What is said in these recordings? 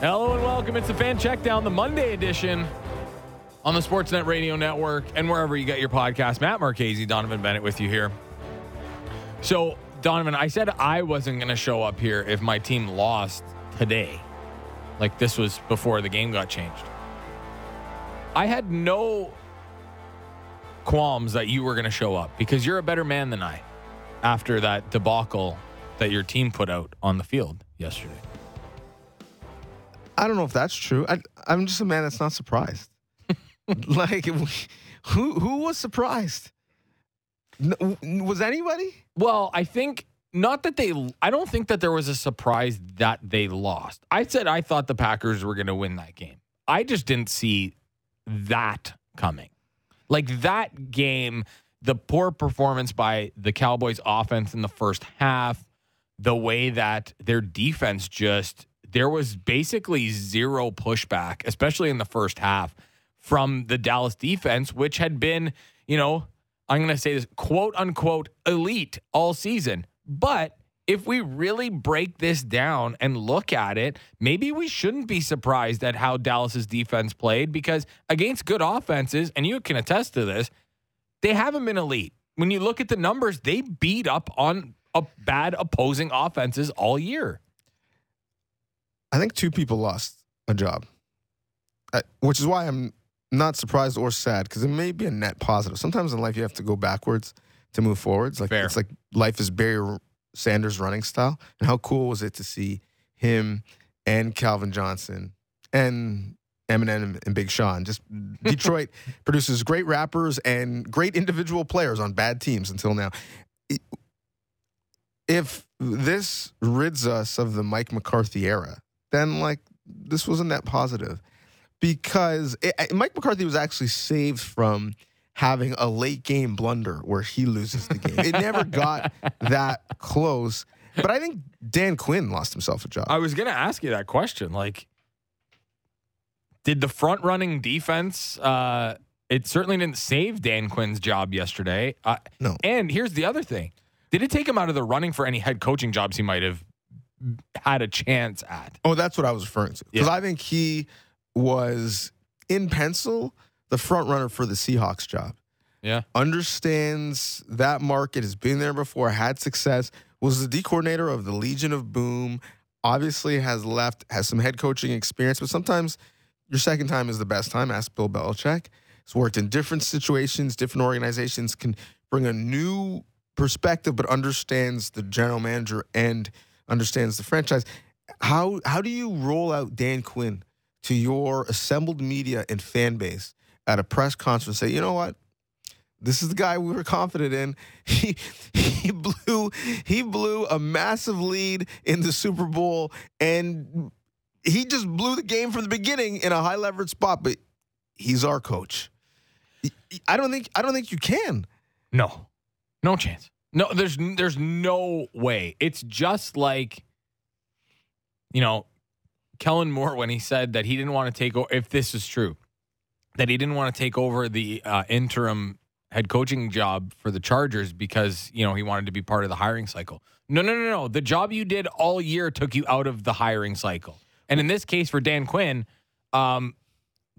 Hello and welcome. It's the Fan Checkdown, the Monday edition on the Sportsnet Radio Network and wherever you get your podcast. Matt Marchese, Donnovan Bennett with you here. So, Donnovan, I said I wasn't going to show up here if my team lost today. Like this was before the game got changed. I had no qualms that you were going to show up because you're a better man than I after that debacle that your team put out on the field yesterday. I don't know if that's true. I, I'm just a man that's not surprised. like, who who was surprised? Was anybody? Well, I think not that they. I don't think that there was a surprise that they lost. I said I thought the Packers were going to win that game. I just didn't see that coming. Like that game, the poor performance by the Cowboys offense in the first half, the way that their defense just there was basically zero pushback, especially in the first half from the Dallas defense, which had been, you know, I'm going to say this quote unquote elite all season. But if we really break this down and look at it, maybe we shouldn't be surprised at how Dallas's defense played because against good offenses, and you can attest to this, they haven't been elite. When you look at the numbers, they beat up on a bad opposing offenses all year. I think two people lost a job, which is why I'm not surprised or sad because it may be a net positive. Sometimes in life you have to go backwards to move forwards. Like Fair. it's like life is Barry Sanders running style. And how cool was it to see him and Calvin Johnson and Eminem and Big Sean. Just Detroit produces great rappers and great individual players on bad teams until now. If this rids us of the Mike McCarthy era, then like this was a net positive because it, Mike McCarthy was actually saved from having a late game blunder where he loses the game. it never got that close. But I think Dan Quinn lost himself a job. I was going to ask you that question. Like, did the front running defense? Uh, it certainly didn't save Dan Quinn's job yesterday. Uh, No. And here's the other thing: did it take him out of the running for any head coaching jobs he might have had a chance at? Oh, that's what I was referring to. Because Yeah. I think he was in pencil the front runner for the Seahawks job. Yeah. Understands that market, has been there before, had success, was the D coordinator of the Legion of Boom, obviously has left, has some head coaching experience, but sometimes your second time is the best time. Ask Bill Belichick. He's worked in different situations, different organizations, can bring a new perspective, but understands the general manager and understands the franchise. How how do you roll out Dan Quinn to your assembled media and fan base at a press conference? Say, you know what? This is the guy we were confident in. He he blew he blew a massive lead in the Super Bowl, and he just blew the game from the beginning in a high leverage spot. But he's our coach. I don't think I don't think you can. No, no chance. No, there's there's no way. It's just like, you know, Kellen Moore when he said that he didn't want to take over. If this is true, that he didn't want to take over the uh, interim head coaching job for the Chargers because you know he wanted to be part of the hiring cycle. No, no, no, no. The job you did all year took you out of the hiring cycle. And in this case, for Dan Quinn, um,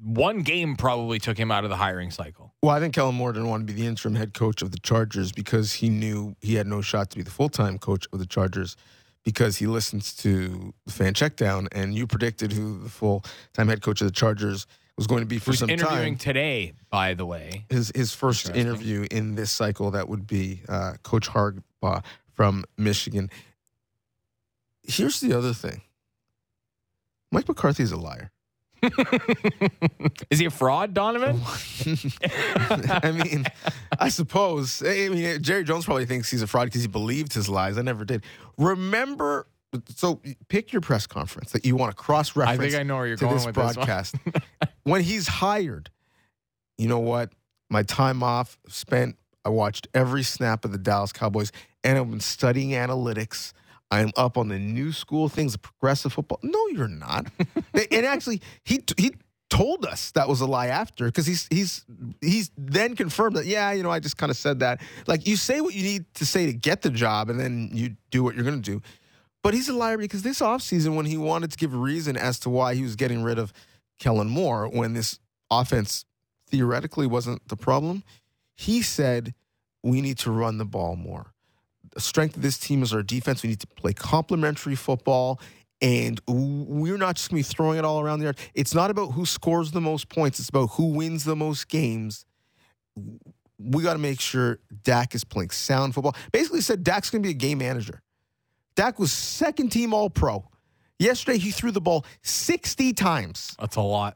one game probably took him out of the hiring cycle. Well, I think Kellen Moore didn't want to be the interim head coach of the Chargers because he knew he had no shot to be the full time coach of the Chargers because he listens to the fan checkdown and you predicted who the full time head coach of the Chargers was going to be for Who's some interviewing time. today, by the way. His his first interview in this cycle that would be uh, Coach Harbaugh from Michigan. Here's the other thing. Mike McCarthy is a liar. Is he a fraud, Donnovan? I mean, I suppose. I mean, Jerry Jones probably thinks he's a fraud because he believed his lies. I never did. Remember, so pick your press conference that you want to cross reference. I think I know where you're going this with this broadcast. when he's hired, you know what? My time off spent. I watched every snap of the Dallas Cowboys, and I've been studying analytics. I'm up on the new school things, progressive football. No, you're not. and actually, he he told us that was a lie after because he's he's he's then confirmed that yeah, you know, I just kind of said that. Like you say what you need to say to get the job, and then you do what you're going to do. But he's a liar because this offseason, when he wanted to give a reason as to why he was getting rid of Kellen Moore, when this offense theoretically wasn't the problem, he said, we need to run the ball more. The strength of this team is our defense. We need to play complementary football. And we're not just going to be throwing it all around the yard. It's not about who scores the most points, it's about who wins the most games. We got to make sure Dak is playing sound football. Basically, said Dak's going to be a game manager. Dak was second team All Pro. Yesterday, he threw the ball 60 times. That's a lot.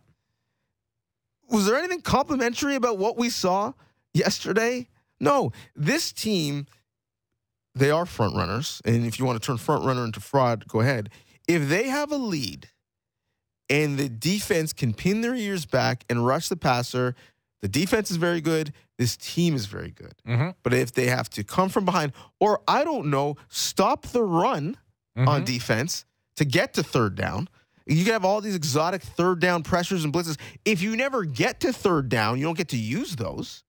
Was there anything complementary about what we saw yesterday? No. This team, they are front runners. And if you want to turn front runner into fraud, go ahead. If they have a lead and the defense can pin their ears back and rush the passer, the defense is very good. This team is very good. Mm-hmm. But if they have to come from behind, or I don't know, stop the run Mm-hmm. on defense to get to third down. You can have all these exotic third down pressures and blitzes. If you never get to third down, you don't get to use those.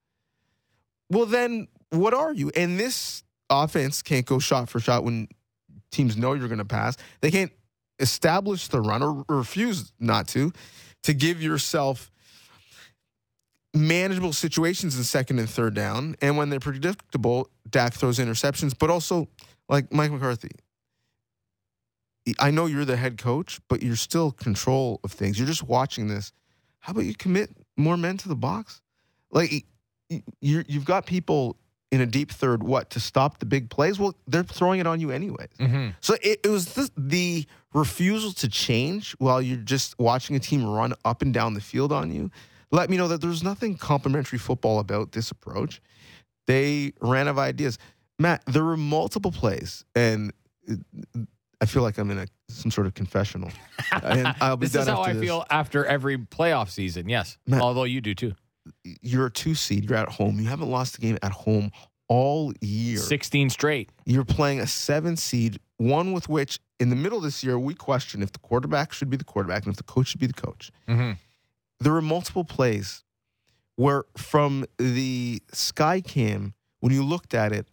Well, then what are you? And this offense can't go shot for shot when teams know you're going to pass. They can't establish the run or refuse not to, to give yourself manageable situations in second and third down. And when they're predictable, Dak throws interceptions, but also like Mike McCarthy. I know you're the head coach, but you're still control of things. You're just watching this. How about you commit more men to the box? Like you you've got people in a deep third what to stop the big plays? Well, they're throwing it on you anyways. Mm-hmm. So it, it was the, the refusal to change while you're just watching a team run up and down the field on you. Let me know that there's nothing complementary football about this approach. They ran out of ideas. Matt, there were multiple plays, and I feel like I'm in a some sort of confessional. and I'll be This done is how I this. feel after every playoff season. Yes, Matt- although you do too. You're a two seed. You're at home. You haven't lost a game at home all year. Sixteen straight. You're playing a seven seed, one with which in the middle of this year we question if the quarterback should be the quarterback and if the coach should be the coach. Mm-hmm. There were multiple plays where from the sky cam, when you looked at it,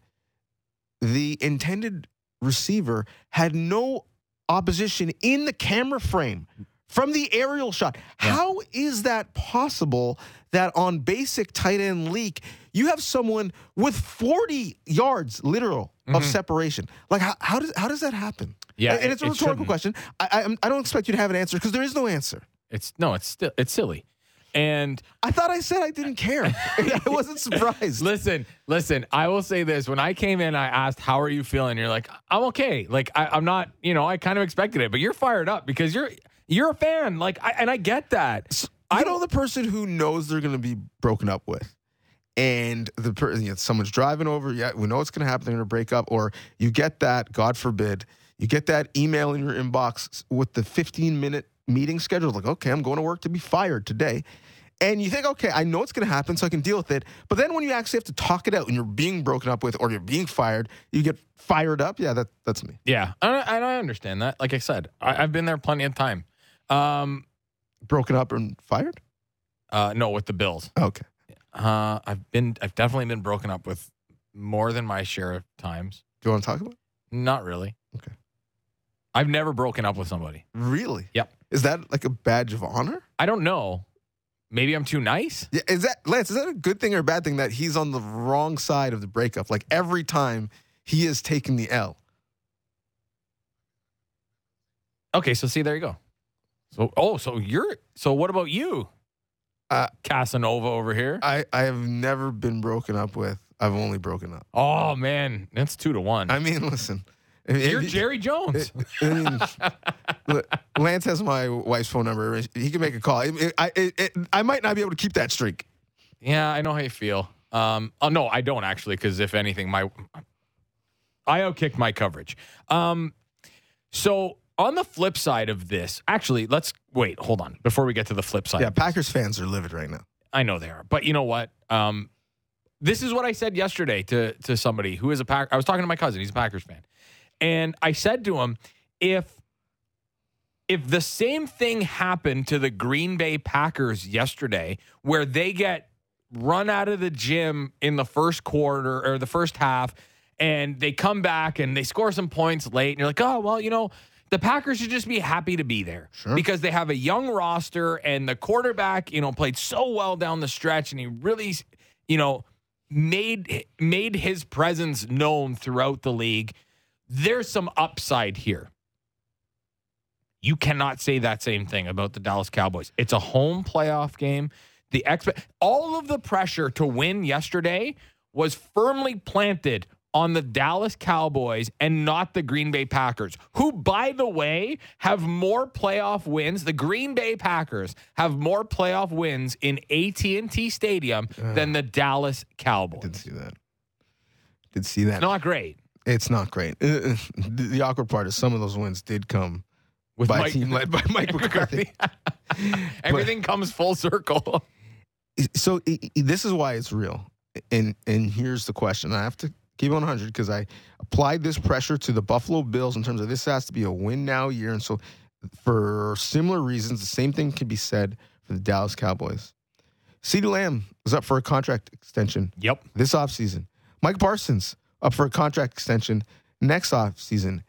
the intended receiver had no opposition in the camera frame from the aerial shot. Yeah. How is that possible that on basic tight end leak, you have someone with 40 yards literal of Mhm. separation? Like, how, how, does, how does that happen? Yeah, and, and it's a it- rhetorical shouldn't. question. I, I, I don't expect you to have an answer because there is no answer. It's no, it's still it's silly. And I thought I said I didn't care. I wasn't surprised. listen, listen. I will say this: when I came in, I asked, "How are you feeling?" You're like, "I'm okay." Like I, I'm not. You know, I kind of expected it, but you're fired up because you're you're a fan. Like, I, and I get that. I know the person who knows they're going to be broken up with. And the person, you know, someone's driving over. Yeah, we know it's going to happen. They're going to break up. Or you get that, God forbid, you get that email in your inbox with the 15 minute meeting schedule. Like, okay, I'm going to work to be fired today. And you think, okay, I know it's going to happen, so I can deal with it. But then when you actually have to talk it out and you're being broken up with or you're being fired, you get fired up. Yeah, that, that's me. Yeah, and I, and I understand that. Like I said, I, I've been there plenty of time. Um, Broken up and fired? uh, no, with the Bills, Okay. uh, I've been, I've definitely been broken up with more than my share of times. Do you want to talk about it? Not really. Okay. I've never broken up with somebody. Really? Yep. Is that like a badge of honor? I don't know. Maybe I'm too nice. Yeah, is that Lance? Is that a good thing or a bad thing that he's on the wrong side of the breakup? Like every time he is taking the L. Okay, so see, there you go. So, oh, so you're, so what about you? Uh, Casanova over here. I I have never been broken up with. I've only broken up. Oh man, that's two to one. I mean, listen. You're if- Jerry Jones. I mean, Lance has my wife's phone number. He can make a call. It- I it- it- I might not be able to keep that streak. yeah, I know how you feel. Um, oh no, I don't actually, because if anything, my I outkicked my coverage. Um, so on the flip side of this, actually, let's wait. Hold on, before we get to the flip side. Yeah. Packers fans are livid right now. I know they are, but you know what? Um, this is what I said yesterday to to somebody who is a pack. I was talking to my cousin. He's a Packers fan, and I said to him, if if the same thing happened to the Green Bay Packers yesterday, where they get run out of the gym in the first quarter or the first half, and they come back and they score some points late, and you're like, oh well, you know. The Packers should just be happy to be there Sure. because they have a young roster and the quarterback, you know, played so well down the stretch and he really, you know, made made his presence known throughout the league. There's some upside here. You cannot say that same thing about the Dallas Cowboys. It's a home playoff game. The expe- all of the pressure to win yesterday was firmly planted on the Dallas Cowboys and not the Green Bay Packers, who by the way have more playoff wins. The Green Bay Packers have more playoff wins in AT&T Stadium than the Dallas Cowboys. Did see that. Did see that. Not great. It's not great. Uh, the, the awkward part is some of those wins did come With by Mike- a team led by Mike McCarthy. Everything comes full circle. so i i this is why it's real. And and here's the question. I have to keep it on 100 because I applied this pressure to the Buffalo Bills in terms of this has to be a win now year. And so for similar reasons, the same thing can be said for the Dallas Cowboys. CeeDee Lamb is up for a contract extension Yep. this offseason. Micah Parsons up for a contract extension next offseason.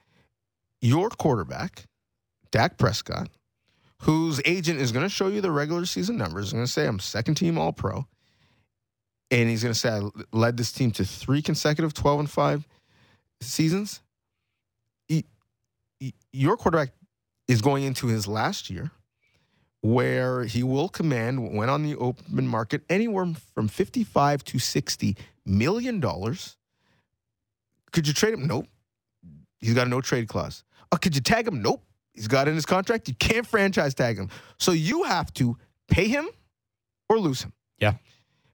Your quarterback, Dak Prescott, whose agent is going to show you the regular season numbers, is going to say, I'm second team All Pro. And he's going to say, I led this team to three consecutive 12 and 5 seasons. He- he- your quarterback is going into his last year where he will command, when on the open market, anywhere from 55 to 60 million dollars. Could you trade him? Nope. He's got a no trade clause. Oh, could you tag him? Nope. He's got in his contract. You can't franchise tag him. So you have to pay him or lose him. Yeah.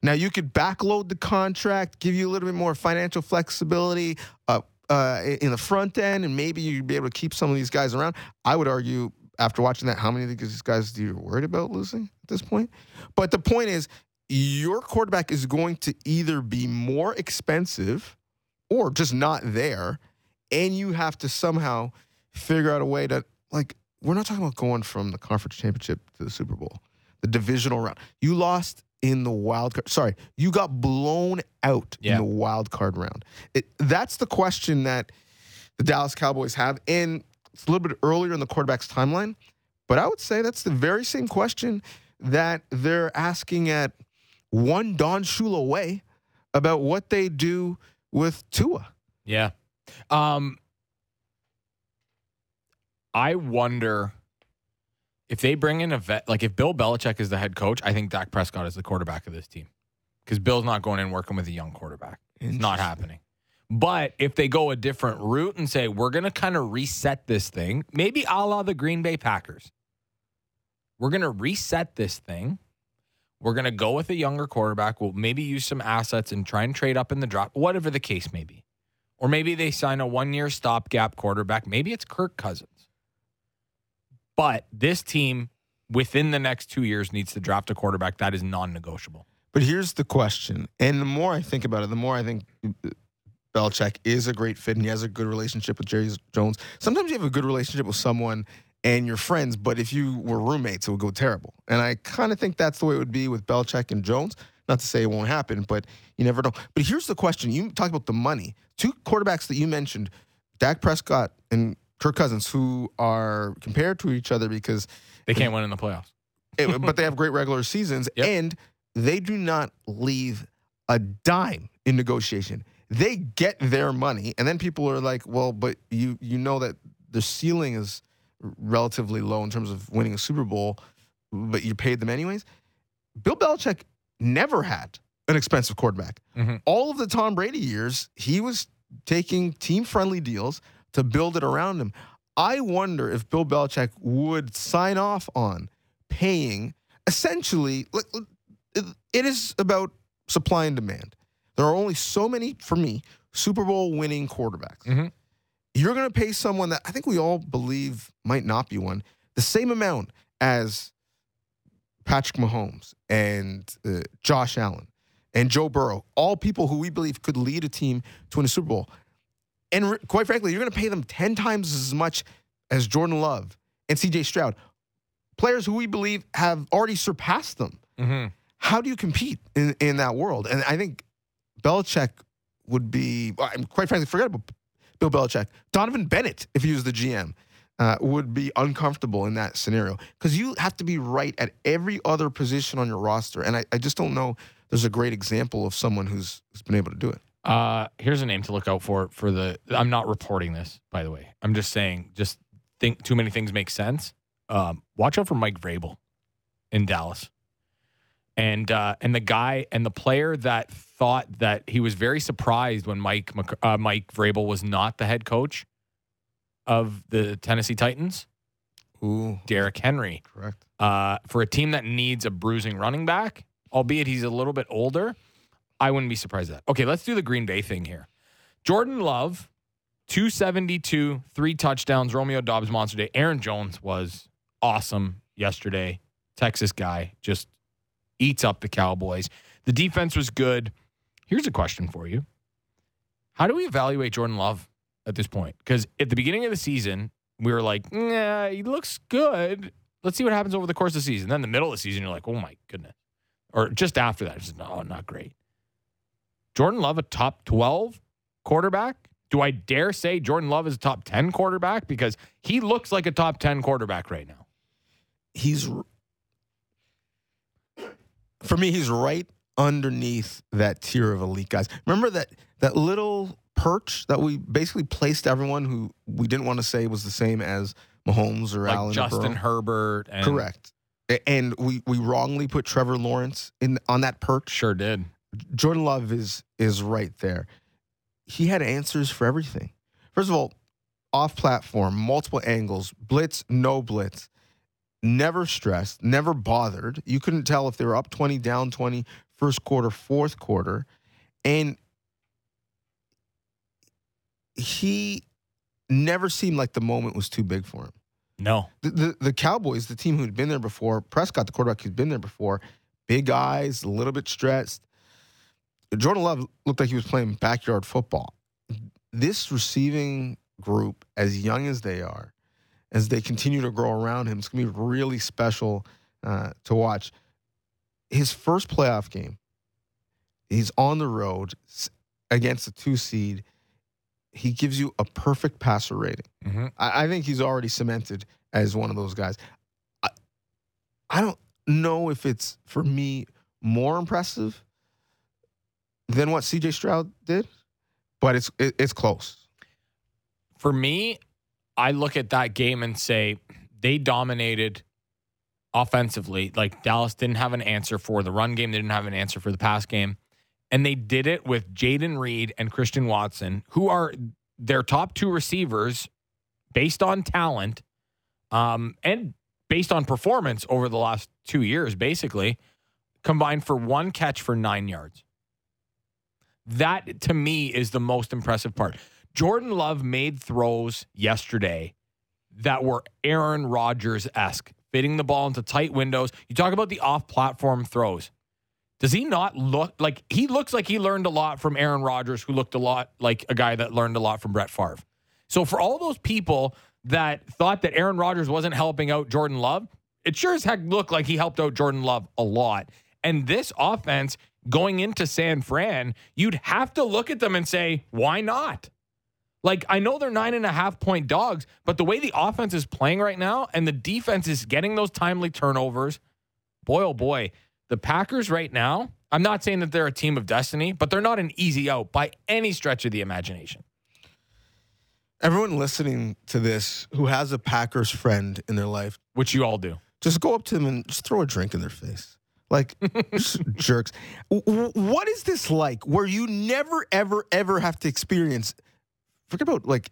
Now you could backload the contract, give you a little bit more financial flexibility uh, uh, in the front end, and maybe you'd be able to keep some of these guys around. I would argue after watching that, how many of these guys do you worried about losing at this point? But the point is, your quarterback is going to either be more expensive or just not there, and you have to somehow figure out a way to like. We're not talking about going from the conference championship to the Super Bowl, the divisional round. You lost in the wild card. Sorry, you got blown out Yeah. in the wild card round. It, that's the question that the Dallas Cowboys have, and it's a little bit earlier in the quarterback's timeline. But I would say that's the very same question that they're asking at one Don Shula away about what they do with Tua. Yeah. Um I wonder if they bring in a vet like if Bill Belichick is the head coach, I think Dak Prescott is the quarterback of this team. Because Bill's not going in working with a young quarterback. It's not happening. But if they go a different route and say, we're going to kind of reset this thing, maybe a la the Green Bay Packers, we're going to reset this thing. We're going to go with a younger quarterback. We'll maybe use some assets and try and trade up in the drop, whatever the case may be. Or maybe they sign a one year stopgap quarterback. Maybe it's Kirk Cousins. But this team within the next two years needs to draft a quarterback that is non negotiable. But here's the question. And the more I think about it, the more I think uh, Belichick is a great fit and he has a good relationship with Jerry Jones. Sometimes you have a good relationship with someone and you're friends, but if you were roommates, it would go terrible. And I kind of think that's the way it would be with Belichick and Jones. Not to say it won't happen, but you never know. But here's the question. You talked about the money. Two quarterbacks that you mentioned, Dak Prescott and Kirk Cousins, who are compared to each other because They can't win in the playoffs. it- but they have great regular seasons Yep. and they do not leave a dime in negotiation. They get their money, and then people are like, "Well, but you you know that the ceiling is relatively low in terms of winning a Super Bowl, but you paid them anyways." Bill Belichick never had an expensive quarterback. Mhm. All of the Tom Brady years, he was taking team friendly deals to build it around him. I wonder if Bill Belichick would sign off on paying essentially, like, it- is about supply and demand. There are only so many, for me, Super Bowl winning quarterbacks. Mhm. You're going to pay someone that I think we all believe might not be one the same amount as Patrick Mahomes and uh, Josh Allen and Joe Burrow, all people who we believe could lead a team to win a Super Bowl. And re- quite frankly, you're going to pay them 10 times as much as Jordan Love and CJ Stroud, players who we believe have already surpassed them. Mm-hmm. How do you compete in, in that world? And I think Belichick would be, I'm- quite frankly, forget about Bill Belichick. Donnovan Bennett, if he was the GM, uh, would be uncomfortable in that scenario because you have to be right at every other position on your roster. And I, I just don't know there's a great example of someone who's, who's been able to do it. Uh, here's a name to look out for for the. I'm not reporting this, by the way. I'm just saying. Just think too many things make sense. Um, watch out for Mike Vrabel in Dallas, and uh, and the guy and the player that thought that he was very surprised when Mike uh, Mike Vrabel was not the head coach of the Tennessee Titans. Ooh, Derrick Henry correct. uh, for a team that needs a bruising running back, albeit he's a little bit older, I wouldn't be surprised at that. Okay, let's do the Green Bay thing here. Jordan Love, 272, three touchdowns, Romeo Doubs monster day. Aaron Jones was awesome yesterday. Texas guy just eats up the Cowboys. The defense was good. Here's a question for you. How do we evaluate Jordan Love at this point? Because at the beginning of the season, we were like, nah, he looks good. Let's see what happens over the course of the season. Then the middle of the season, you're like, oh my goodness. Or just after that, it's no, not great. Jordan Love, a top 12 quarterback? Do I dare say Jordan Love is a top 10 quarterback? Because he looks like a top 10 quarterback right now. He's, for me, he's right underneath that tier of elite guys. Remember that that little perch that we basically placed everyone who we didn't want to say was the same as Mahomes or Like Allen Justin? Herbert. And Correct. And we we wrongly put Trevor Lawrence in on that perch. Sure did. Jordan Love is is right there. He had answers for everything. First of all, off platform, multiple angles, blitz, no blitz, never stressed, never bothered. You couldn't tell if they were up 20, down 20, first quarter, fourth quarter. And he never seemed like the moment was too big for him. No. The, the, the Cowboys, the team who'd been there before, Prescott, the quarterback who'd been there before, big eyes, a little bit stressed. Jordan Love looked like he was playing backyard football. This receiving group, as young as they are, as they continue to grow around him, it's going to be really special uh, to watch. His first playoff game, he's on the road against a two seed. He gives you a perfect passer rating. hmm I, I think he's already cemented as one of those guys. I, I don't know if it's for me more impressive than what CJ Stroud did, but it's it, it's close. For me, I look at that game and say they dominated offensively. Like Dallas didn't have an answer for the run game, they didn't have an answer for the pass game. And they did it with Jayden Reed and Christian Watson, who are their top two receivers based on talent um, and based on performance over the last two years, basically, combined for one catch for nine yards. That to me is the most impressive part. Jordan Love made throws yesterday that were Aaron Rodgers esque, fitting the ball into tight windows. You talk about the off platform throws. Does he not look like he looks like he learned a lot from Aaron Rodgers, who looked a lot like a guy that learned a lot from Brett Favre? So, for all those people that thought that Aaron Rodgers wasn't helping out Jordan Love, it sure as heck looked like he helped out Jordan Love a lot. And this offense going into San Fran, you'd have to look at them and say, why not? Like, I know they're nine and a half point dogs, but the way the offense is playing right now and the defense is getting those timely turnovers, boy, oh boy, the Packers right now, I'm not saying that they're a team of destiny, but they're not an easy out by any stretch of the imagination. Everyone listening to this who has a Packers friend in their life, Which you all do. just go up to them and just throw a drink in their face. Like jerks. W- What is this like where you never, ever, ever have to experience, forget about like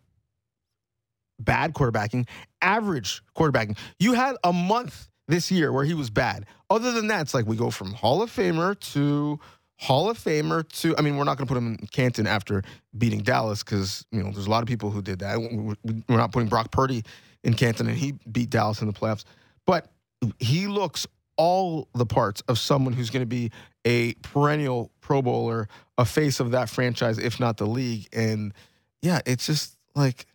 bad quarterbacking, average quarterbacking. You had a month this year where he was bad. Other than that, it's like we go from Hall of Famer to Hall of Famer to, I mean, we're not going to put him in Canton after beating Dallas because, you know, there's a lot of people who did that. We- we- We're not putting Brock Purdy in Canton and he beat Dallas in the playoffs. But he looks all the parts of someone who's going to be a perennial Pro Bowler, a face of that franchise, if not the league. And yeah, it's just like,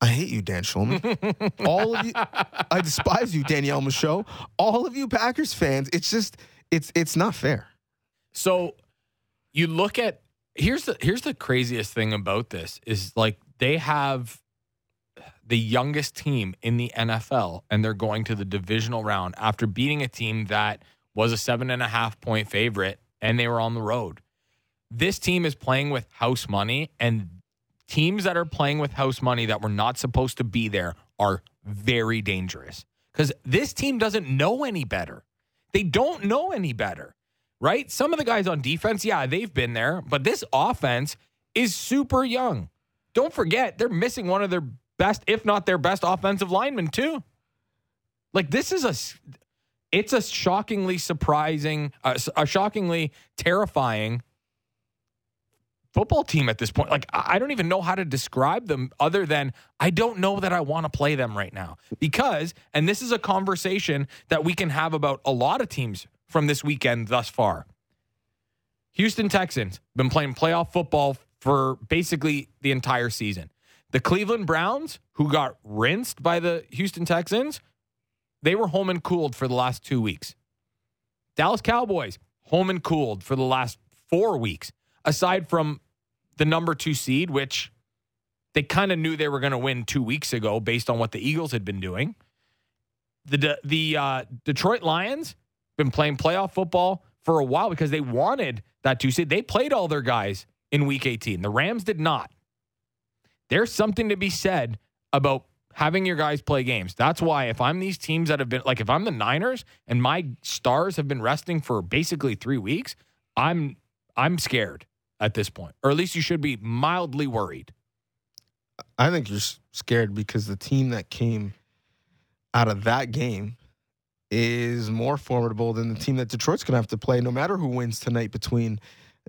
I hate you, Dan Shulman. all of you, I despise you, Danielle Michaud. All of you Packers fans, it's just, it's it's not fair. So you look at here's the here's the craziest thing about this is like they have the youngest team in the NFL and they're going to the divisional round after beating a team that was a seven and a half point favorite and they were on the road. This team is playing with house money and teams that are playing with house money that were not supposed to be there are very dangerous because this team doesn't know any better. They don't know any better, right? Some of the guys on defense, yeah, they've been there, but this offense is super young. Don't forget, they're missing one of their best, if not their best offensive lineman, too. Like, this is a. It's a shockingly surprising, uh, a shockingly terrifying football team at this point. Like, I don't even know how to describe them other than I don't know that I want to play them right now. Because, and this is a conversation that we can have about a lot of teams from this weekend thus far. Houston Texans been playing playoff football for basically the entire season. The Cleveland Browns, who got rinsed by the Houston Texans, they were home and cooled for the last two weeks. Dallas Cowboys, home and cooled for the last four weeks aside from the number two seed, which they kind of knew they were going to win two weeks ago based on what the Eagles had been doing. The the uh, Detroit Lions been playing playoff football for a while because they wanted that two seed. They played all their guys in Week 18. The Rams did not. There's something to be said about having your guys play games. That's why if I'm these teams that have been like if I'm the Niners and my stars have been resting for basically 3 weeks, I'm I'm scared at this point, or at least you should be mildly worried. I think you're scared because the team that came out of that game is more formidable than the team that Detroit's going to have to play, no matter who wins tonight between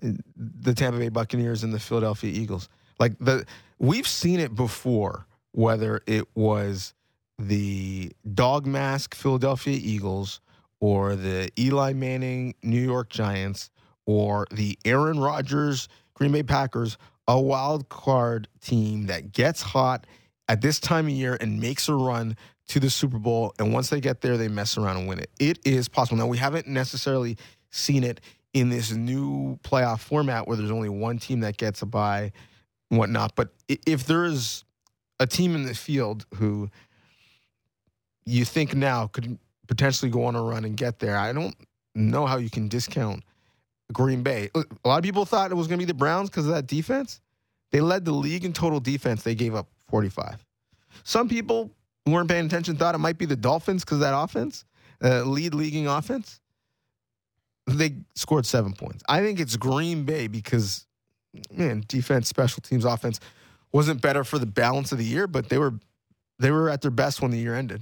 uh, the Tampa Bay Buccaneers and the Philadelphia Eagles. Like the we've seen it before, whether it was the dog mask Philadelphia Eagles or the Eli Manning New York Giants or the Aaron Rodgers Green Bay Packers, a wild card team that gets hot at this time of year and makes a run to the Super Bowl. And once they get there, they mess around and win it. It is possible. Now, we haven't necessarily seen it in this new playoff format where there's only one team that gets a bye whatnot. But if there is a team in the field who you think now could potentially go on a run and get there, I don't know how you can discount Green Bay. A lot of people thought it was going to be the Browns because of that defense. They led the league in total defense. They gave up 45. Some people who weren't paying attention thought it might be the Dolphins because that offense, uh, lead leaguing offense. They scored seven points. I think it's Green Bay because, man, defense, special teams, offense wasn't better for the balance of the year, but they were they were at their best when the year ended.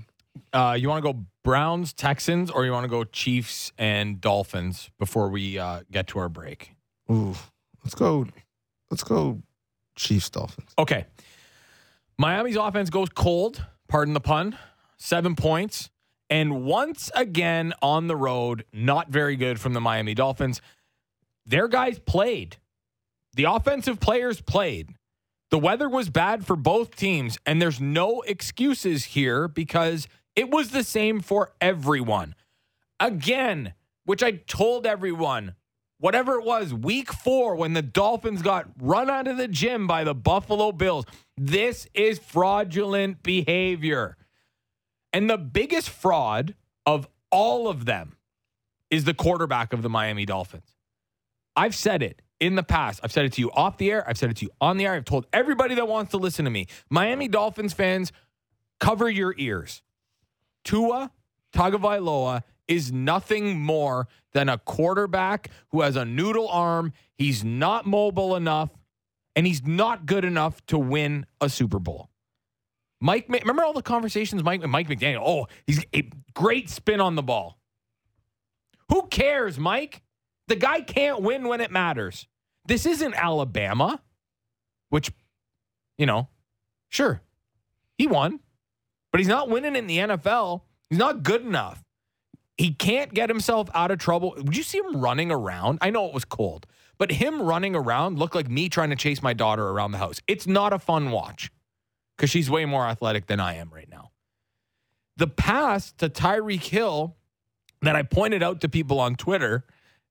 Uh, you want to go Browns, Texans, or you want to go Chiefs and Dolphins before we uh, get to our break? Ooh, let's go. Let's go Chiefs, Dolphins. Okay. Miami's offense goes cold, pardon the pun, seven points. And once again on the road, not very good from the Miami Dolphins. Their guys played. The offensive players played. The weather was bad for both teams, and there's no excuses here because it was the same for everyone. Again, which I told everyone, whatever it was, week four, when the Dolphins got run out of the gym by the Buffalo Bills, this is fraudulent behavior. And the biggest fraud of all of them is the quarterback of the Miami Dolphins. I've said it in the past. I've said it to you off the air. I've said it to you on the air. I've told everybody that wants to listen to me. Miami Dolphins fans, cover your ears. Tua Tagovailoa is nothing more than a quarterback who has a noodle arm. He's not mobile enough, and he's not good enough to win a Super Bowl. Mike, remember all the conversations Mike Mike McDaniel? Oh, he's a great spin on the ball. Who cares, Mike? The guy can't win when it matters. This isn't Alabama, which, you know, sure, he won but he's not winning in the NFL. He's not good enough. He can't get himself out of trouble. Would you see him running around? I know it was cold, but him running around looked like me trying to chase my daughter around the house. It's not a fun watch because she's way more athletic than I am right now. The pass to Tyreek Hill that I pointed out to people on Twitter,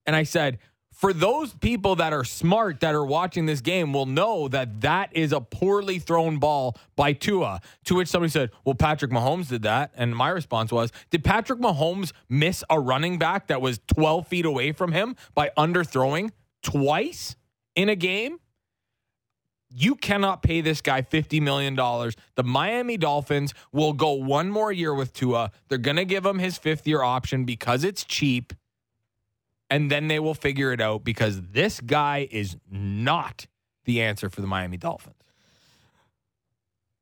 and I said, for those people that are smart that are watching this game will know that that is a poorly thrown ball by Tua. To which somebody said, "Well, Patrick Mahomes did that," and my response was, "Did Patrick Mahomes miss a running back that was 12 feet away from him by underthrowing twice in a game?" You cannot pay this guy $50 million. The Miami Dolphins will go one more year with Tua. They're going to give him his fifth year option because it's cheap and then they will figure it out because this guy is not the answer for the Miami Dolphins.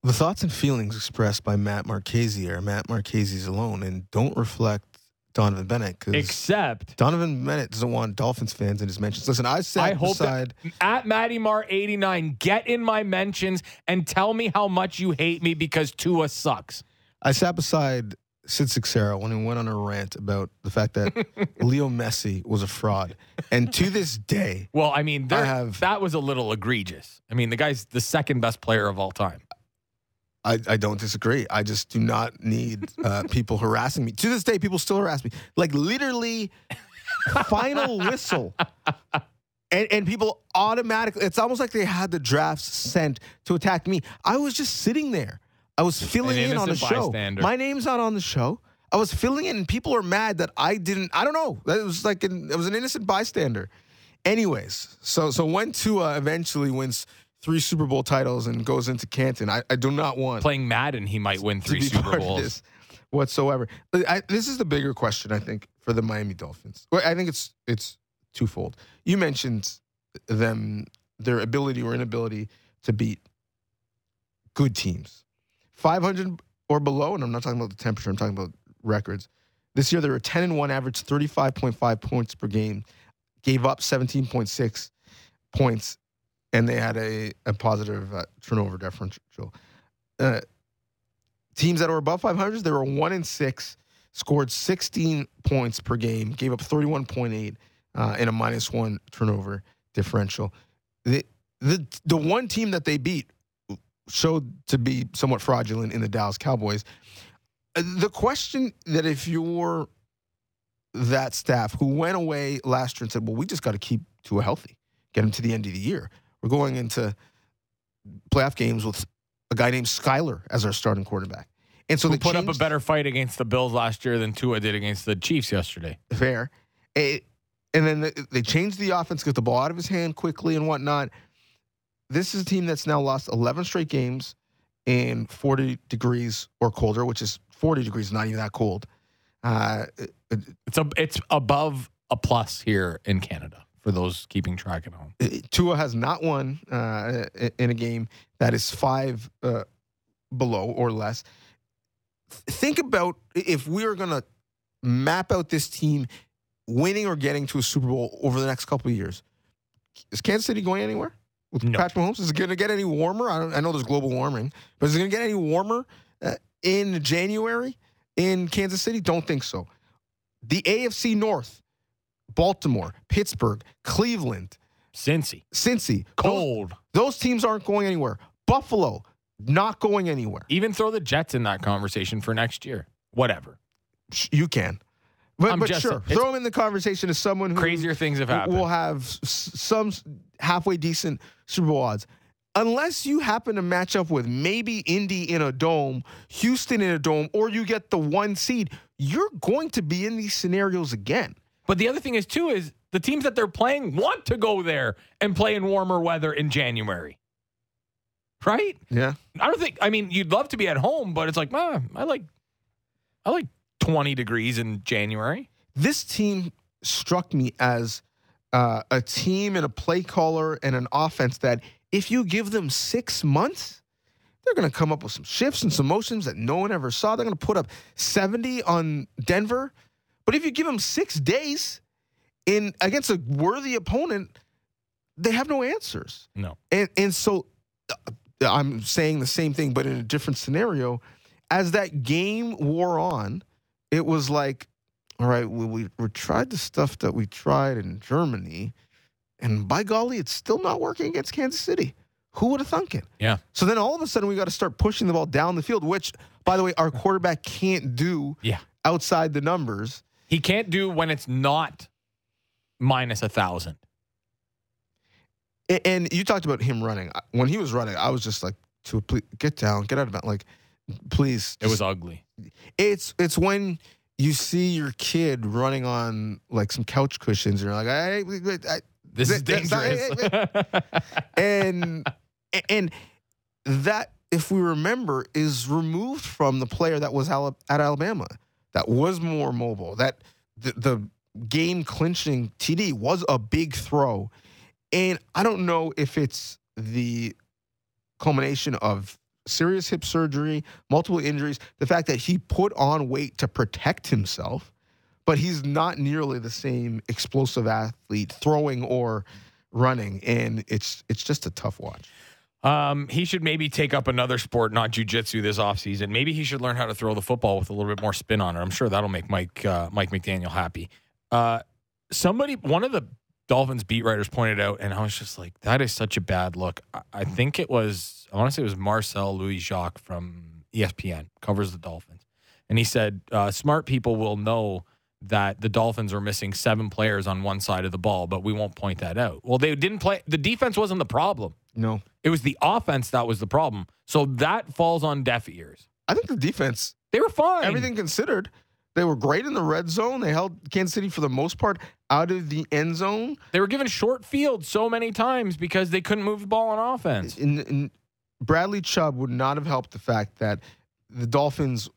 The thoughts and feelings expressed by Matt Marchese are Matt Marchese's alone and don't reflect Donnovan Bennett Except Donnovan Bennett doesn't want Dolphins fans in his mentions. Listen, I sat I hope beside. at Matty Mar 89, get in my mentions and tell me how much you hate me because Tua sucks. I sat beside Sid Seixeiro when he went on a rant about the fact that Leo Messi was a fraud, and to this day, Well, I mean, there, I have- that was a little egregious. I mean, the guy's the second best player of all time. I, I don't disagree. I just do not need uh, people harassing me. To this day, people still harass me. Like literally, final whistle. And, and people automatically, it's almost like they had the drafts sent to attack me. I was just sitting there. I was filling in on the show. bystander. My name's not on the show. I was filling in, and people are mad that I didn't. I don't know. That was like an, it was an innocent bystander. Anyways, so so when Tua eventually wins three Super Bowl titles and goes into Canton, I, I do not want Playing Madden, he might win three Super Bowls. this whatsoever. I, this is the bigger question, I think, for the Miami Dolphins. I think it's it's twofold. You mentioned them their ability or inability to beat good teams, five hundred or below, and I'm not talking about the temperature. I'm talking about records. This year, they were 10 and 1, averaged 35.5 points per game, gave up 17.6 points, and they had a, a positive uh, turnover differential. Uh, teams that were above 500, they were 1 and 6, scored 16 points per game, gave up 31.8, uh, a minus one turnover differential. The, the, the one team that they beat showed to be somewhat fraudulent in the Dallas Cowboys. Uh, The question that if you're that staff who went away last year and said, well, we just got to keep Tua healthy, get him to the end of the year. We're going into playoff games with a guy named Skylar as our starting quarterback. And so Who they put up a better fight against the Bills last year than Tua did against the Chiefs yesterday. fair. It- and then they- they changed the offense, get the ball out of his hand quickly and whatnot. This is a team that's now lost 11 straight games in 40 degrees or colder, which is 40 degrees, not even that cold. Uh, It's a, it's above a plus here in Canada for those keeping track at home. Tua has not won uh, in a game that is five uh, below or less. Think about if we are going to map out this team winning or getting to a Super Bowl over the next couple of years. Is Kansas City going anywhere with No. Patrick Mahomes? Is it going to get any warmer? I, don't, I know there's global warming, but is it going to get any warmer uh, in January in Kansas City? Don't think so. The AFC North, Baltimore, Pittsburgh, Cleveland, Cincy, Cincy, cold. those teams aren't going anywhere. Buffalo, not going anywhere. Even throw the Jets in that conversation for next year. Whatever. You can. But, I'm but sure, throw him in the conversation as someone who Crazier things have happened. will have some halfway decent Super Bowl odds. Unless you happen to match up with maybe Indy in a dome, Houston in a dome, or you get the one seed, you're going to be in these scenarios again. But the other thing is too is the teams that they're playing want to go there and play in warmer weather in January. Right? Yeah. I don't think I mean you'd love to be at home, but it's like, ah, I like I like 20 degrees in January. this team struck me as uh, a team and a play caller and an offense that if you give them six months, they're going to come up with some shifts and some motions that no one ever saw. They're going to put up 70 on Denver. But if you give them six days in against a worthy opponent, they have no answers. No. And and so uh, I'm saying the same thing, but in a different scenario. As that game wore on, it was like, all right, we, we, we tried the stuff that we tried in Germany, and by golly, it's still not working against Kansas City. Who would have thunk it? Yeah. So then all of a sudden, we got to start pushing the ball down the field, which, by the way, our quarterback can't do Yeah. outside the numbers. He can't do when it's not minus a thousand. And you talked about him running. When he was running, I was just like, "To please get down, get out of bounds." Like, please. It was ugly. It's it's when you see your kid running on like some couch cushions, and you're like, "Hey, I, This is Th- th- dangerous. and and that if we remember is removed from the player that was at Alabama that was more mobile that the, the game clinching TD was a big throw and I don't know if it's the culmination of serious hip surgery multiple injuries the fact that he put on weight to protect himself but he's not nearly the same explosive athlete throwing or running and it's it's just a tough watch Um, he should maybe take up another sport, not jujitsu, this offseason. Maybe he should learn how to throw the football with a little bit more spin on it. I'm sure that'll make Mike uh, Mike McDaniel happy. Uh, somebody, one of the Dolphins beat writers pointed out, and I was just like, that is such a bad look. I, I think it was, I want to say it was Marcel Louis Jacques from ESPN, covers the Dolphins. And he said, uh, smart people will know that the Dolphins are missing seven players on one side of the ball, but we won't point that out. Well, they didn't play, the defense wasn't the problem. no It was the offense that was the problem. So that falls on deaf ears. I think the defense They were fine. everything considered they were great in the red zone they held Kansas City for the most part out of the end zone They were given short field so many times because they couldn't move the ball on offense. Bradley Chubb would not have helped the fact that the Dolphins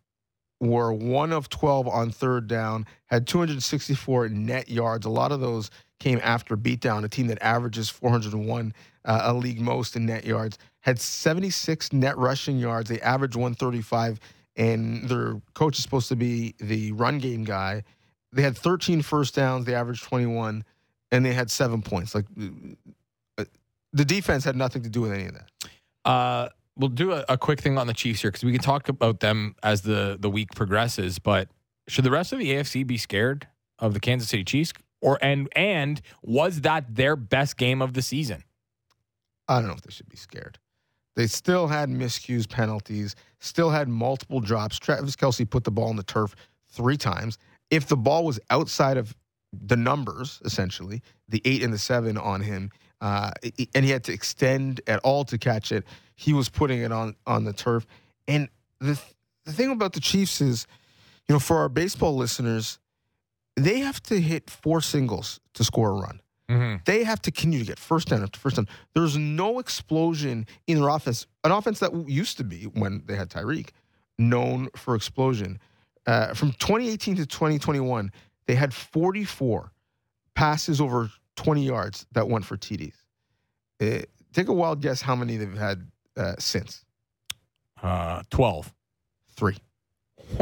were one of 12 on third down, had 264 net yards. A lot of those came after beatdown, a team that averages 401, uh, a league most in net yards, had 76 net rushing yards. They averaged 135, and their coach is supposed to be the run game guy. They had 13 first downs, they averaged 21, and they had seven points. Like, uh, the defense had nothing to do with any of that. Uh, we'll do a, a quick thing on the Chiefs here because we can talk about them as the, the week progresses. But should the rest of the AFC be scared of the Kansas City Chiefs? Or and and was that their best game of the season? I don't know if they should be scared. They still had miscues, penalties, still had multiple drops. Travis Kelce put the ball on the turf three times. If the ball was outside of the numbers, essentially, the eight and the seven on him, uh, and he had to extend at all to catch it, he was putting it on on the turf. And the the thing about the Chiefs is, you know, for our baseball listeners, they have to hit four singles to score a run Mm-hmm. they have to continue to get first down after first down. There's no explosion in their offense, an offense that used to be when they had Tyreek, known for explosion. Uh, from 2018 to 2021, they had 44 passes over 20 yards that went for TDs. Uh, take a wild guess how many they've had uh, since. Uh, Twelve. Three.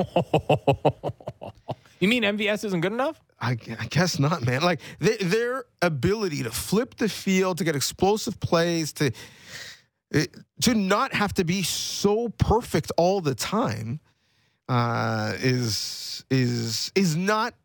you mean MVS isn't good enough? I, I guess not, man. Like they, their ability to flip the field, to get explosive plays, to eh, to not have to be so perfect all the time, uh, is is is not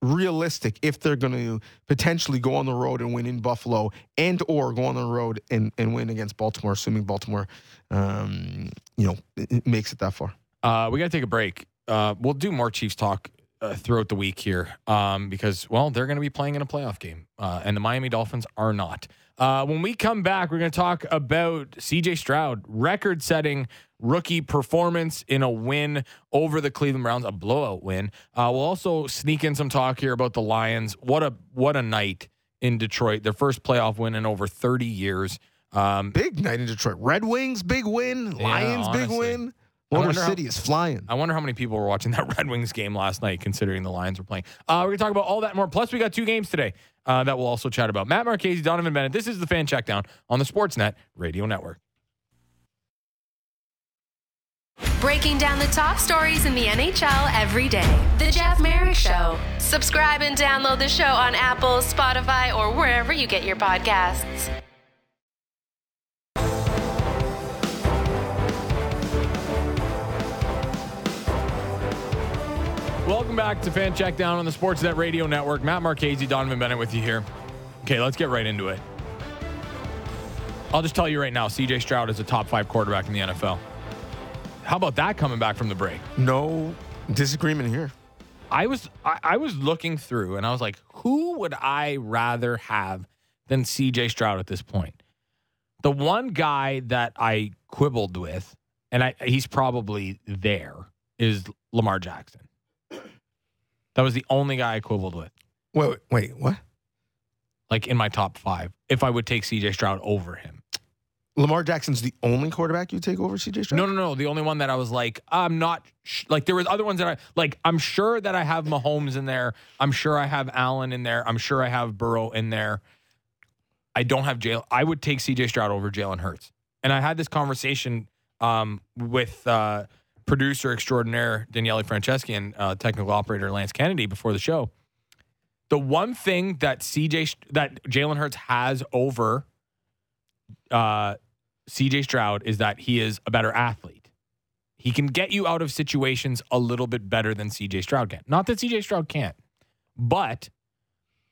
realistic if they're going to potentially go on the road and win in Buffalo and or go on the road and, and win against Baltimore, assuming Baltimore, um, you know, makes it that far. Uh, we got to take a break. Uh, we'll do more Chiefs talk uh, throughout the week here um, because, well, they're going to be playing in a playoff game, uh, and the Miami Dolphins are not. Uh, when we come back, we're going to talk about CJ Stroud, record setting rookie performance in a win over the Cleveland Browns, a blowout win. Uh, we'll also sneak in some talk here about the Lions. What a what a night in Detroit, their first playoff win in over 30 years. Um, Big night in Detroit. Red Wings, big win. Yeah, Lions, big win. I Motor wonder how- City is flying. I wonder how many people were watching that Red Wings game last night, considering the Lions were playing. Uh, we're going to talk about all that and more. Plus, we got two games today uh, that we'll also chat about. Matt Marchese, Donnovan Bennett. This is the Fan Checkdown on the Sportsnet Radio Network. Breaking down the top stories in the NHL every day. The Jeff Marek Show. Subscribe and download the show on Apple, Spotify, or wherever you get your podcasts. Welcome back to Fan Checkdown on the Sportsnet Radio Network. Matt Marchese, Donnovan Bennett with you here. Okay, let's get right into it. I'll just tell you right now CJ Stroud is a top five quarterback in the NFL. How about that coming back from the break? No disagreement here. I was I, I was looking through and I was like, who who would I rather have than CJ Stroud at this point? The one guy that I quibbled with, and I, he's probably there, is Lamar Jackson. That was the only guy I quibbled with, Wait, wait, wait, what? like in my top five, if I would take CJ Stroud over him. Lamar Jackson's the only quarterback you take over CJ Stroud? No, no, no. The only one that I was like, I'm not sh-. like. There was other ones that I like. I'm sure that I have Mahomes in there. I'm sure I have Allen in there. I'm sure I have Burrow in there. I don't have Jalen. I would take CJ Stroud over Jalen Hurts. And I had this conversation um, with uh, producer extraordinaire Daniele Franceschi and uh, technical operator Lance Kennedy before the show. The one thing that CJ that Jalen Hurts has over uh, CJ Stroud is that he is a better athlete. He can get you out of situations a little bit better than CJ Stroud can. Not that CJ Stroud can't, but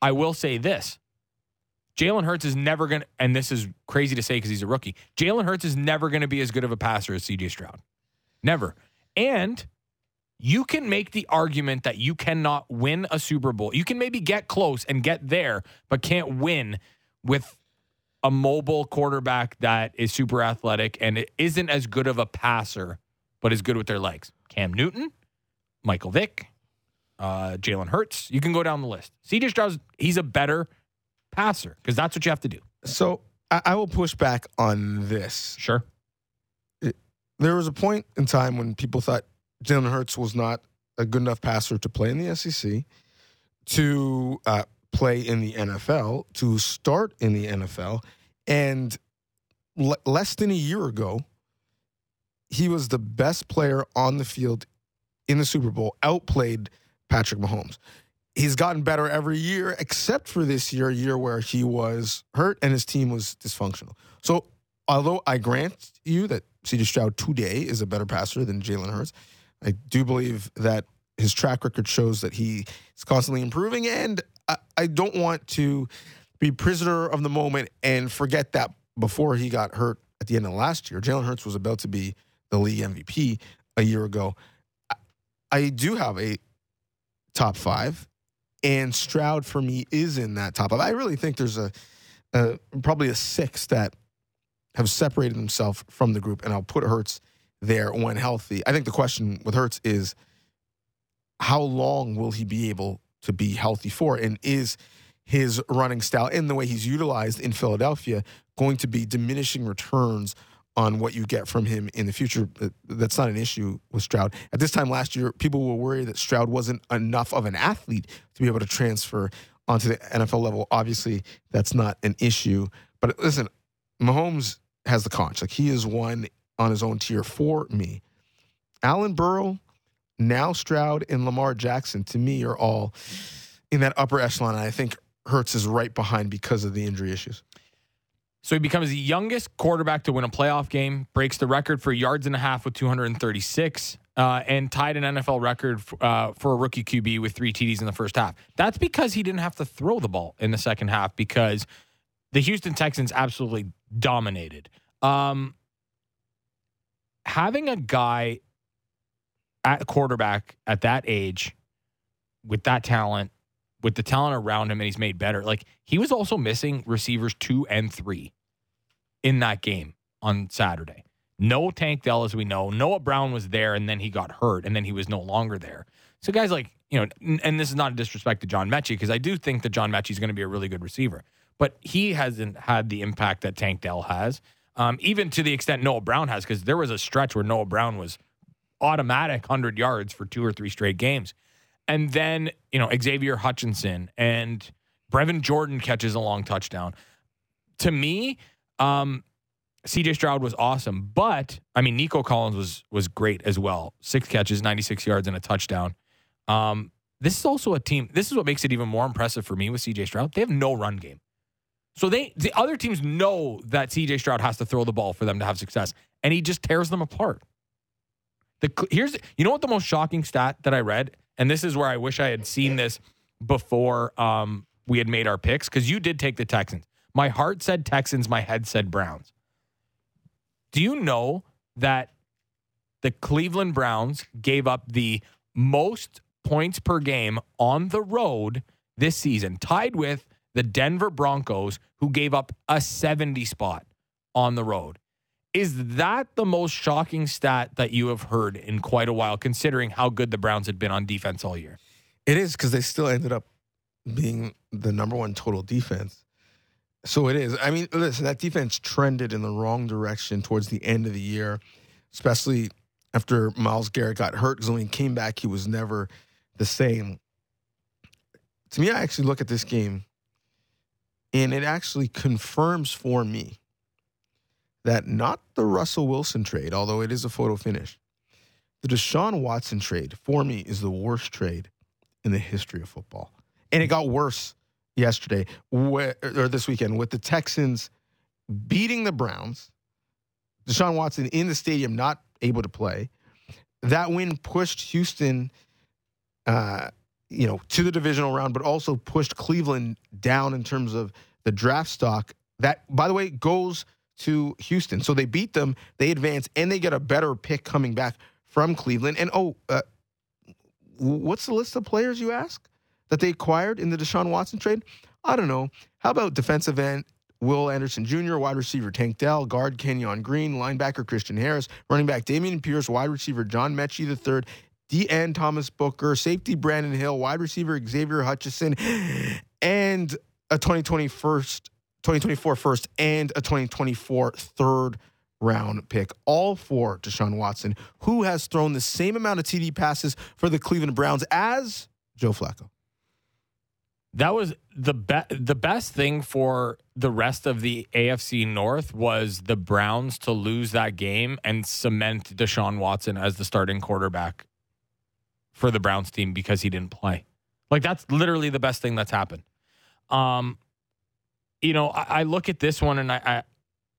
I will say this. Jalen Hurts is never going to, and this is crazy to say because he's a rookie. Jalen Hurts is never going to be as good of a passer as CJ Stroud. Never. And you can make the argument that you cannot win a Super Bowl. You can maybe get close and get there, but can't win with a mobile quarterback that is super athletic and isn't as good of a passer, but is good with their legs. Cam Newton, Michael Vick, uh, Jalen Hurts. You can go down the list. CJ Stroud, he's a better passer because that's what you have to do. So I, I will push back on this. Sure. There was a point in time when people thought Jalen Hurts was not a good enough passer to play in the SEC, to uh, play in the NFL, to start in the NFL. And le- less than a year ago, he was the best player on the field in the Super Bowl, outplayed Patrick Mahomes. He's gotten better every year, except for this year, a year where he was hurt and his team was dysfunctional. So, although I grant you that CJ Stroud today is a better passer than Jalen Hurts, I do believe that his track record shows that he is constantly improving. And I, I don't want to be prisoner of the moment and forget that before he got hurt at the end of last year, Jalen Hurts was about to be the league MVP a year ago. I, I do have a top five, and Stroud for me is in that top five. I really think there's a, a probably a six that have separated themselves from the group, and I'll put Hurts there when healthy. I think the question with Hurts is how long will he be able to be healthy for? And is his running style and the way he's utilized in Philadelphia going to be diminishing returns on what you get from him in the future? Uh, that's not an issue with Stroud. At this time last year, people were worried that Stroud wasn't enough of an athlete to be able to transfer onto the NFL level. Obviously, that's not an issue. But listen, Mahomes has the conch. Like he is one on his own tier for me. Allen Burrow, now Stroud, and Lamar Jackson to me are all in that upper echelon. And I think Hurts is right behind because of the injury issues. So he becomes the youngest quarterback to win a playoff game, breaks the record for yards and a half with 236, uh, and tied an NFL record uh, for a rookie QB with three TDs in the first half. That's because he didn't have to throw the ball in the second half because the Houston Texans absolutely dominated. Um, having a guy at quarterback at that age with that talent, with the talent around him, and he's made better. Like he was also missing receivers two and three in that game on Saturday. No Tank Dell, as we know. Noah Brown was there, and then he got hurt, and then he was no longer there. So guys like you know, and this is not a disrespect to John Metchie because I do think that John Metchie is going to be a really good receiver, but he hasn't had the impact that Tank Dell has, um, even to the extent Noah Brown has, because there was a stretch where Noah Brown was automatic hundred yards for two or three straight games, and then you know Xavier Hutchinson and Brevin Jordan catches a long touchdown. To me, um, CJ Stroud was awesome, but I mean Nico Collins was was great as well. Six catches, 96 yards, and a touchdown. Um, this is also a team. This is what makes it even more impressive for me with CJ Stroud. They have no run game, so they the other teams know that CJ Stroud has to throw the ball for them to have success, and he just tears them apart. The here's you know what the most shocking stat that I read, and this is where I wish I had seen this before um, we had made our picks because you did take the Texans. My heart said Texans, my head said Browns. Do you know that the Cleveland Browns gave up the most points per game on the road this season, tied with the Denver Broncos, who gave up a 70 spot on the road. Is that the most shocking stat that you have heard in quite a while, considering how good the Browns had been on defense all year? It is because they still ended up being the number one total defense. So it is. I mean, listen, that defense trended in the wrong direction towards the end of the year, especially after Myles Garrett got hurt. Because when he came back, he was never the same. To me, I actually look at this game and it actually confirms for me that not the Russell Wilson trade, although it is a photo finish, the Deshaun Watson trade for me is the worst trade in the history of football. And it got worse yesterday or this weekend with the Texans beating the Browns, Deshaun Watson in the stadium not able to play. That win pushed Houston uh, you know, to the divisional round, but also pushed Cleveland down in terms of the draft stock. That, by the way, goes to Houston. So they beat them, they advance, and they get a better pick coming back from Cleveland. And oh, uh, what's the list of players you ask that they acquired in the Deshaun Watson trade? I don't know. How about defensive end Will Anderson Jr., wide receiver Tank Dell, guard Kenyon Green, linebacker Christian Harris, running back Dameon Pierce, wide receiver John Metchie III, DN Thomas Booker, safety Brandon Hill, wide receiver Xavier Hutchinson, and a 2020 first, 2024 first and a 2024 third round pick, all for Deshaun Watson, who has thrown the same amount of TD passes for the Cleveland Browns as Joe Flacco. That was the be- the best thing for the rest of the AFC North was the Browns to lose that game and cement Deshaun Watson as the starting quarterback for the Browns team because he didn't play. Like that's literally the best thing that's happened. Um, you know, I, I look at this one and I, I,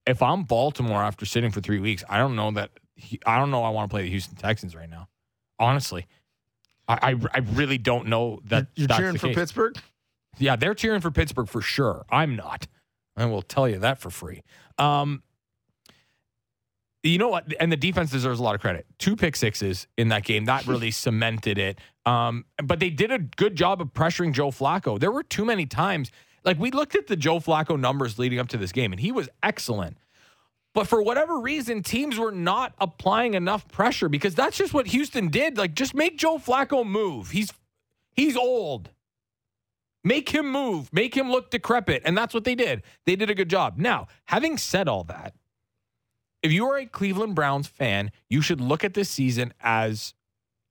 if I'm Baltimore after sitting for three weeks, I don't know that he, I don't know I want to play the Houston Texans right now. Honestly, I, I, I really don't know that you're, you're cheering for case. Pittsburgh. Yeah, they're cheering for Pittsburgh for sure. I'm not. I will tell you that for free. Um, you know what? And the defense deserves a lot of credit. Two pick sixes in that game. That really cemented it. Um, but they did a good job of pressuring Joe Flacco. There were too many times. Like we looked at the Joe Flacco numbers leading up to this game, and he was excellent. But for whatever reason, teams were not applying enough pressure because that's just what Houston did. Like, just make Joe Flacco move. He's he's old. Make him move. Make him look decrepit. And that's what they did. They did a good job. Now, having said all that, if you are a Cleveland Browns fan, you should look at this season as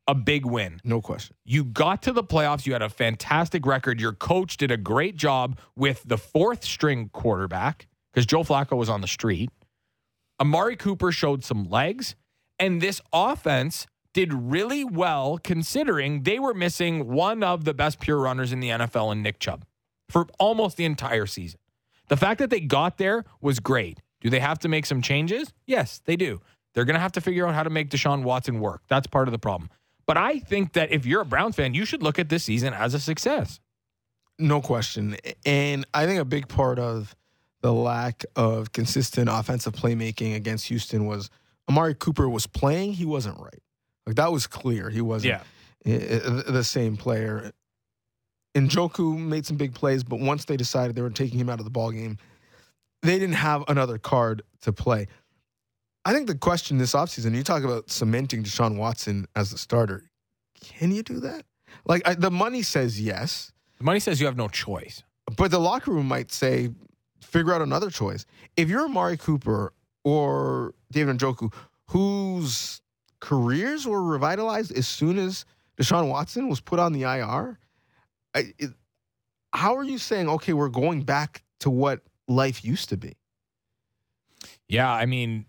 a big win. No question. You got to the playoffs. You had a fantastic record. Your coach did a great job with the fourth string quarterback because Joe Flacco was on the street. Amari Cooper showed some legs. And this offense did really well considering they were missing one of the best pure runners in the NFL in Nick Chubb for almost the entire season. The fact that they got there was great. Do they have to make some changes? Yes, they do. They're going to have to figure out how to make Deshaun Watson work. That's part of the problem. But I think that if you're a Browns fan, you should look at this season as a success. No question. And I think a big part of the lack of consistent offensive playmaking against Houston was Amari Cooper was playing, he wasn't right. Like that was clear. He wasn't yeah. the same player. And Njoku made some big plays, but once they decided they were taking him out of the ball game, they didn't have another card to play. I think the question this offseason, you talk about cementing Deshaun Watson as the starter. Can you do that? Like I, the money says yes. The money says you have no choice. But the locker room might say, figure out another choice. If you're Amari Cooper or David Njoku, whose careers were revitalized as soon as Deshaun Watson was put on the IR, I, it, how are you saying, okay, we're going back to what life used to be. Yeah, I mean,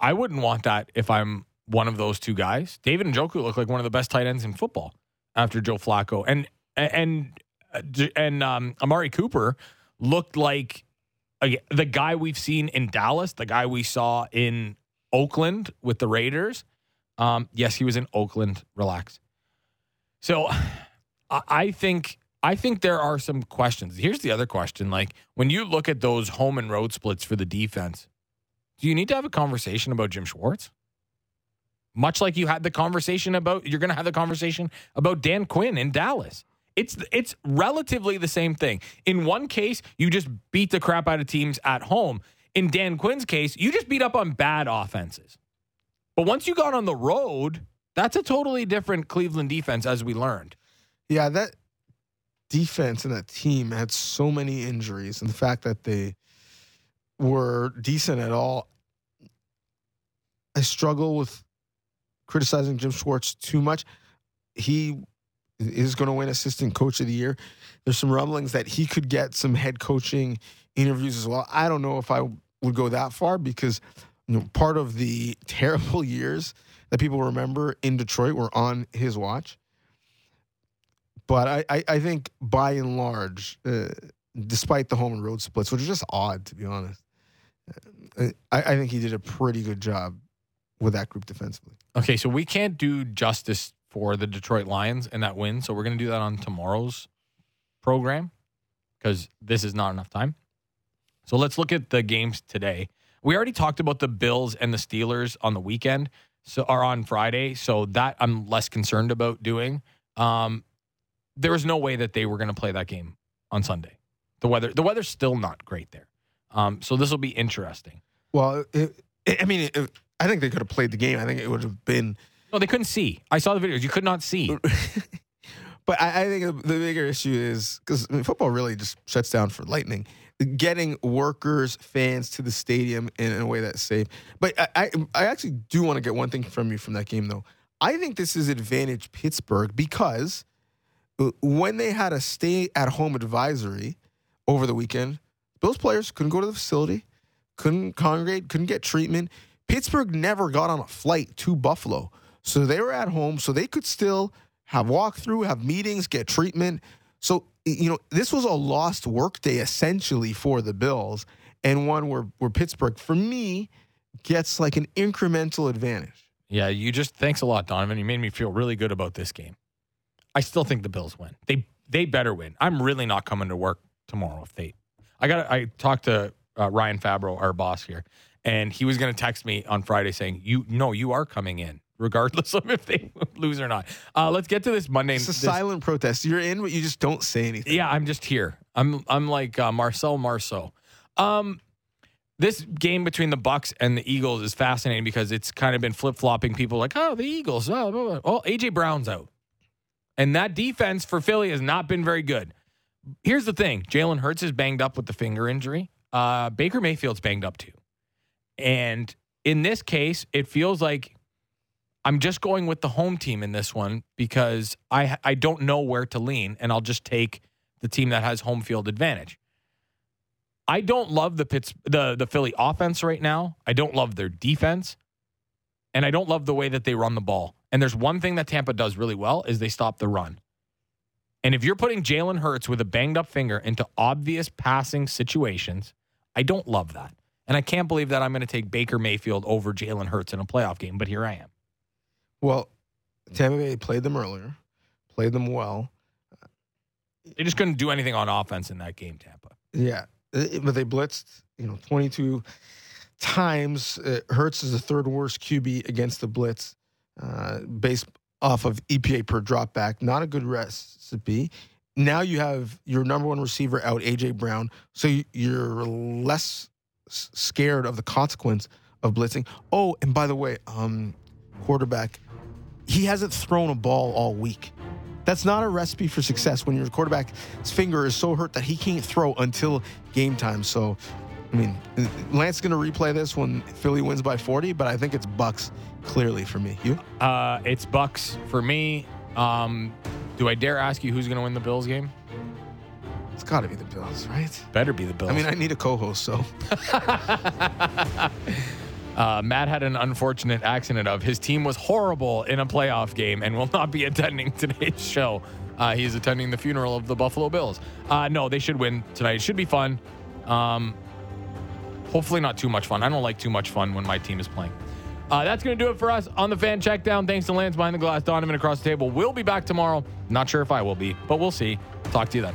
I wouldn't want that if I'm one of those two guys. David Njoku look like one of the best tight ends in football after Joe Flacco, and and and um, Amari Cooper looked like the guy we've seen in Dallas, the guy we saw in Oakland with the Raiders. Um, yes, he was in Oakland. Relax. So I think I think there are some questions. Here's the other question. Like when you look at those home and road splits for the defense, do you need to have a conversation about Jim Schwartz? Much like you had the conversation about, you're going to have the conversation about Dan Quinn in Dallas. It's it's relatively the same thing. In one case, you just beat the crap out of teams at home. In Dan Quinn's case, you just beat up on bad offenses. But once you got on the road, that's a totally different Cleveland defense, as we learned. Yeah, that defense and that team had so many injuries, and the fact that they were decent at all. I struggle with criticizing Jim Schwartz too much. He is going to win assistant coach of the year. There's some rumblings that he could get some head coaching interviews as well. I don't know if I would go that far because you know part of the terrible years that people remember in Detroit were on his watch. But I, I, I think by and large, uh, despite the home and road splits, which is just odd to be honest, uh, I, I think he did a pretty good job with that group defensively. Okay, so we can't do justice for the Detroit Lions and that win, so we're going to do that on tomorrow's program because this is not enough time. So let's look at the games today. We already talked about the Bills and the Steelers on the weekend, so are on Friday. So that I'm less concerned about doing. Um, there was no way that they were going to play that game on Sunday. The weather, the weather's still not great there. Um, so this will be interesting. Well, it, I mean, it, I think they could have played the game. I think it would have been. No, they couldn't see. I saw the videos. You could not see. but I, I, think the bigger issue is because I mean, football really just shuts down for lightning. Getting workers, fans to the stadium in, in a way that's safe. But I, I, I actually do want to get one thing from you from that game, though. I think this is advantage Pittsburgh because when they had a stay at home advisory over the weekend, those players couldn't go to the facility, couldn't congregate, couldn't get treatment. Pittsburgh never got on a flight to Buffalo. So they were at home, so they could still have walkthrough, have meetings, get treatment. So, you know, this was a lost workday essentially for the Bills, and one where, where Pittsburgh, for me, gets like an incremental advantage. Yeah, you just thanks a lot, Donnovan. You made me feel really good about this game. I still think the Bills win. They they better win. I'm really not coming to work tomorrow if they. I got. I talked to uh, Ryan Fabro, our boss here, and he was going to text me on Friday saying, "You no, you are coming in." Regardless of if they lose or not, uh, let's get to this Monday. It's a this, silent protest. You're in, but you just don't say anything. Yeah, I'm just here. I'm I'm like uh, Marcel Marceau. Um, this game between the Bucs and the Eagles is fascinating because it's kind of been flip flopping. People like, oh, the Eagles. Oh, oh, AJ Brown's out, and that defense for Philly has not been very good. Here's the thing: Jalen Hurts is banged up with the finger injury. Uh, Baker Mayfield's banged up too, and in this case, it feels like I'm just going with the home team in this one because I I don't know where to lean, and I'll just take the team that has home field advantage. I don't love the Pitts the the Philly offense right now. I don't love their defense, and I don't love the way that they run the ball. And there's one thing that Tampa does really well is they stop the run. And if you're putting Jalen Hurts with a banged up finger into obvious passing situations, I don't love that. And I can't believe that I'm going to take Baker Mayfield over Jalen Hurts in a playoff game, but here I am. Well, Tampa Bay played them earlier, played them well. They just couldn't do anything on offense in that game, Tampa. Yeah, but they blitzed, you know, 22 times. Uh, Hurts is the third worst QB against the blitz, uh, based off of EPA per dropback. Not a good recipe. Now you have your number one receiver out, AJ Brown, so you're less scared of the consequence of blitzing. Oh, and by the way, um, quarterback he hasn't thrown a ball all week. That's not a recipe for success when your quarterback's finger is so hurt that he can't throw until game time. So, I mean, Lance is going to replay this when Philly wins by 40, but I think it's Bucs clearly for me. You? Uh, it's Bucs for me. Um, do I dare ask you who's going to win the Bills game? It's got to be the Bills, right? Better be the Bills. I mean, I need a co-host, so. Uh, Matt had an unfortunate accident of his team was horrible in a playoff game and will not be attending today's show. Uh, he's attending the funeral of the Buffalo Bills. Uh, no, they should win tonight. It should be fun. Um, hopefully, not too much fun. I don't like too much fun when my team is playing. Uh, that's going to do it for us on the fan check down. Thanks to Lance behind the glass, Donnovan across the table. We'll be back tomorrow. Not sure if I will be, but we'll see. Talk to you then.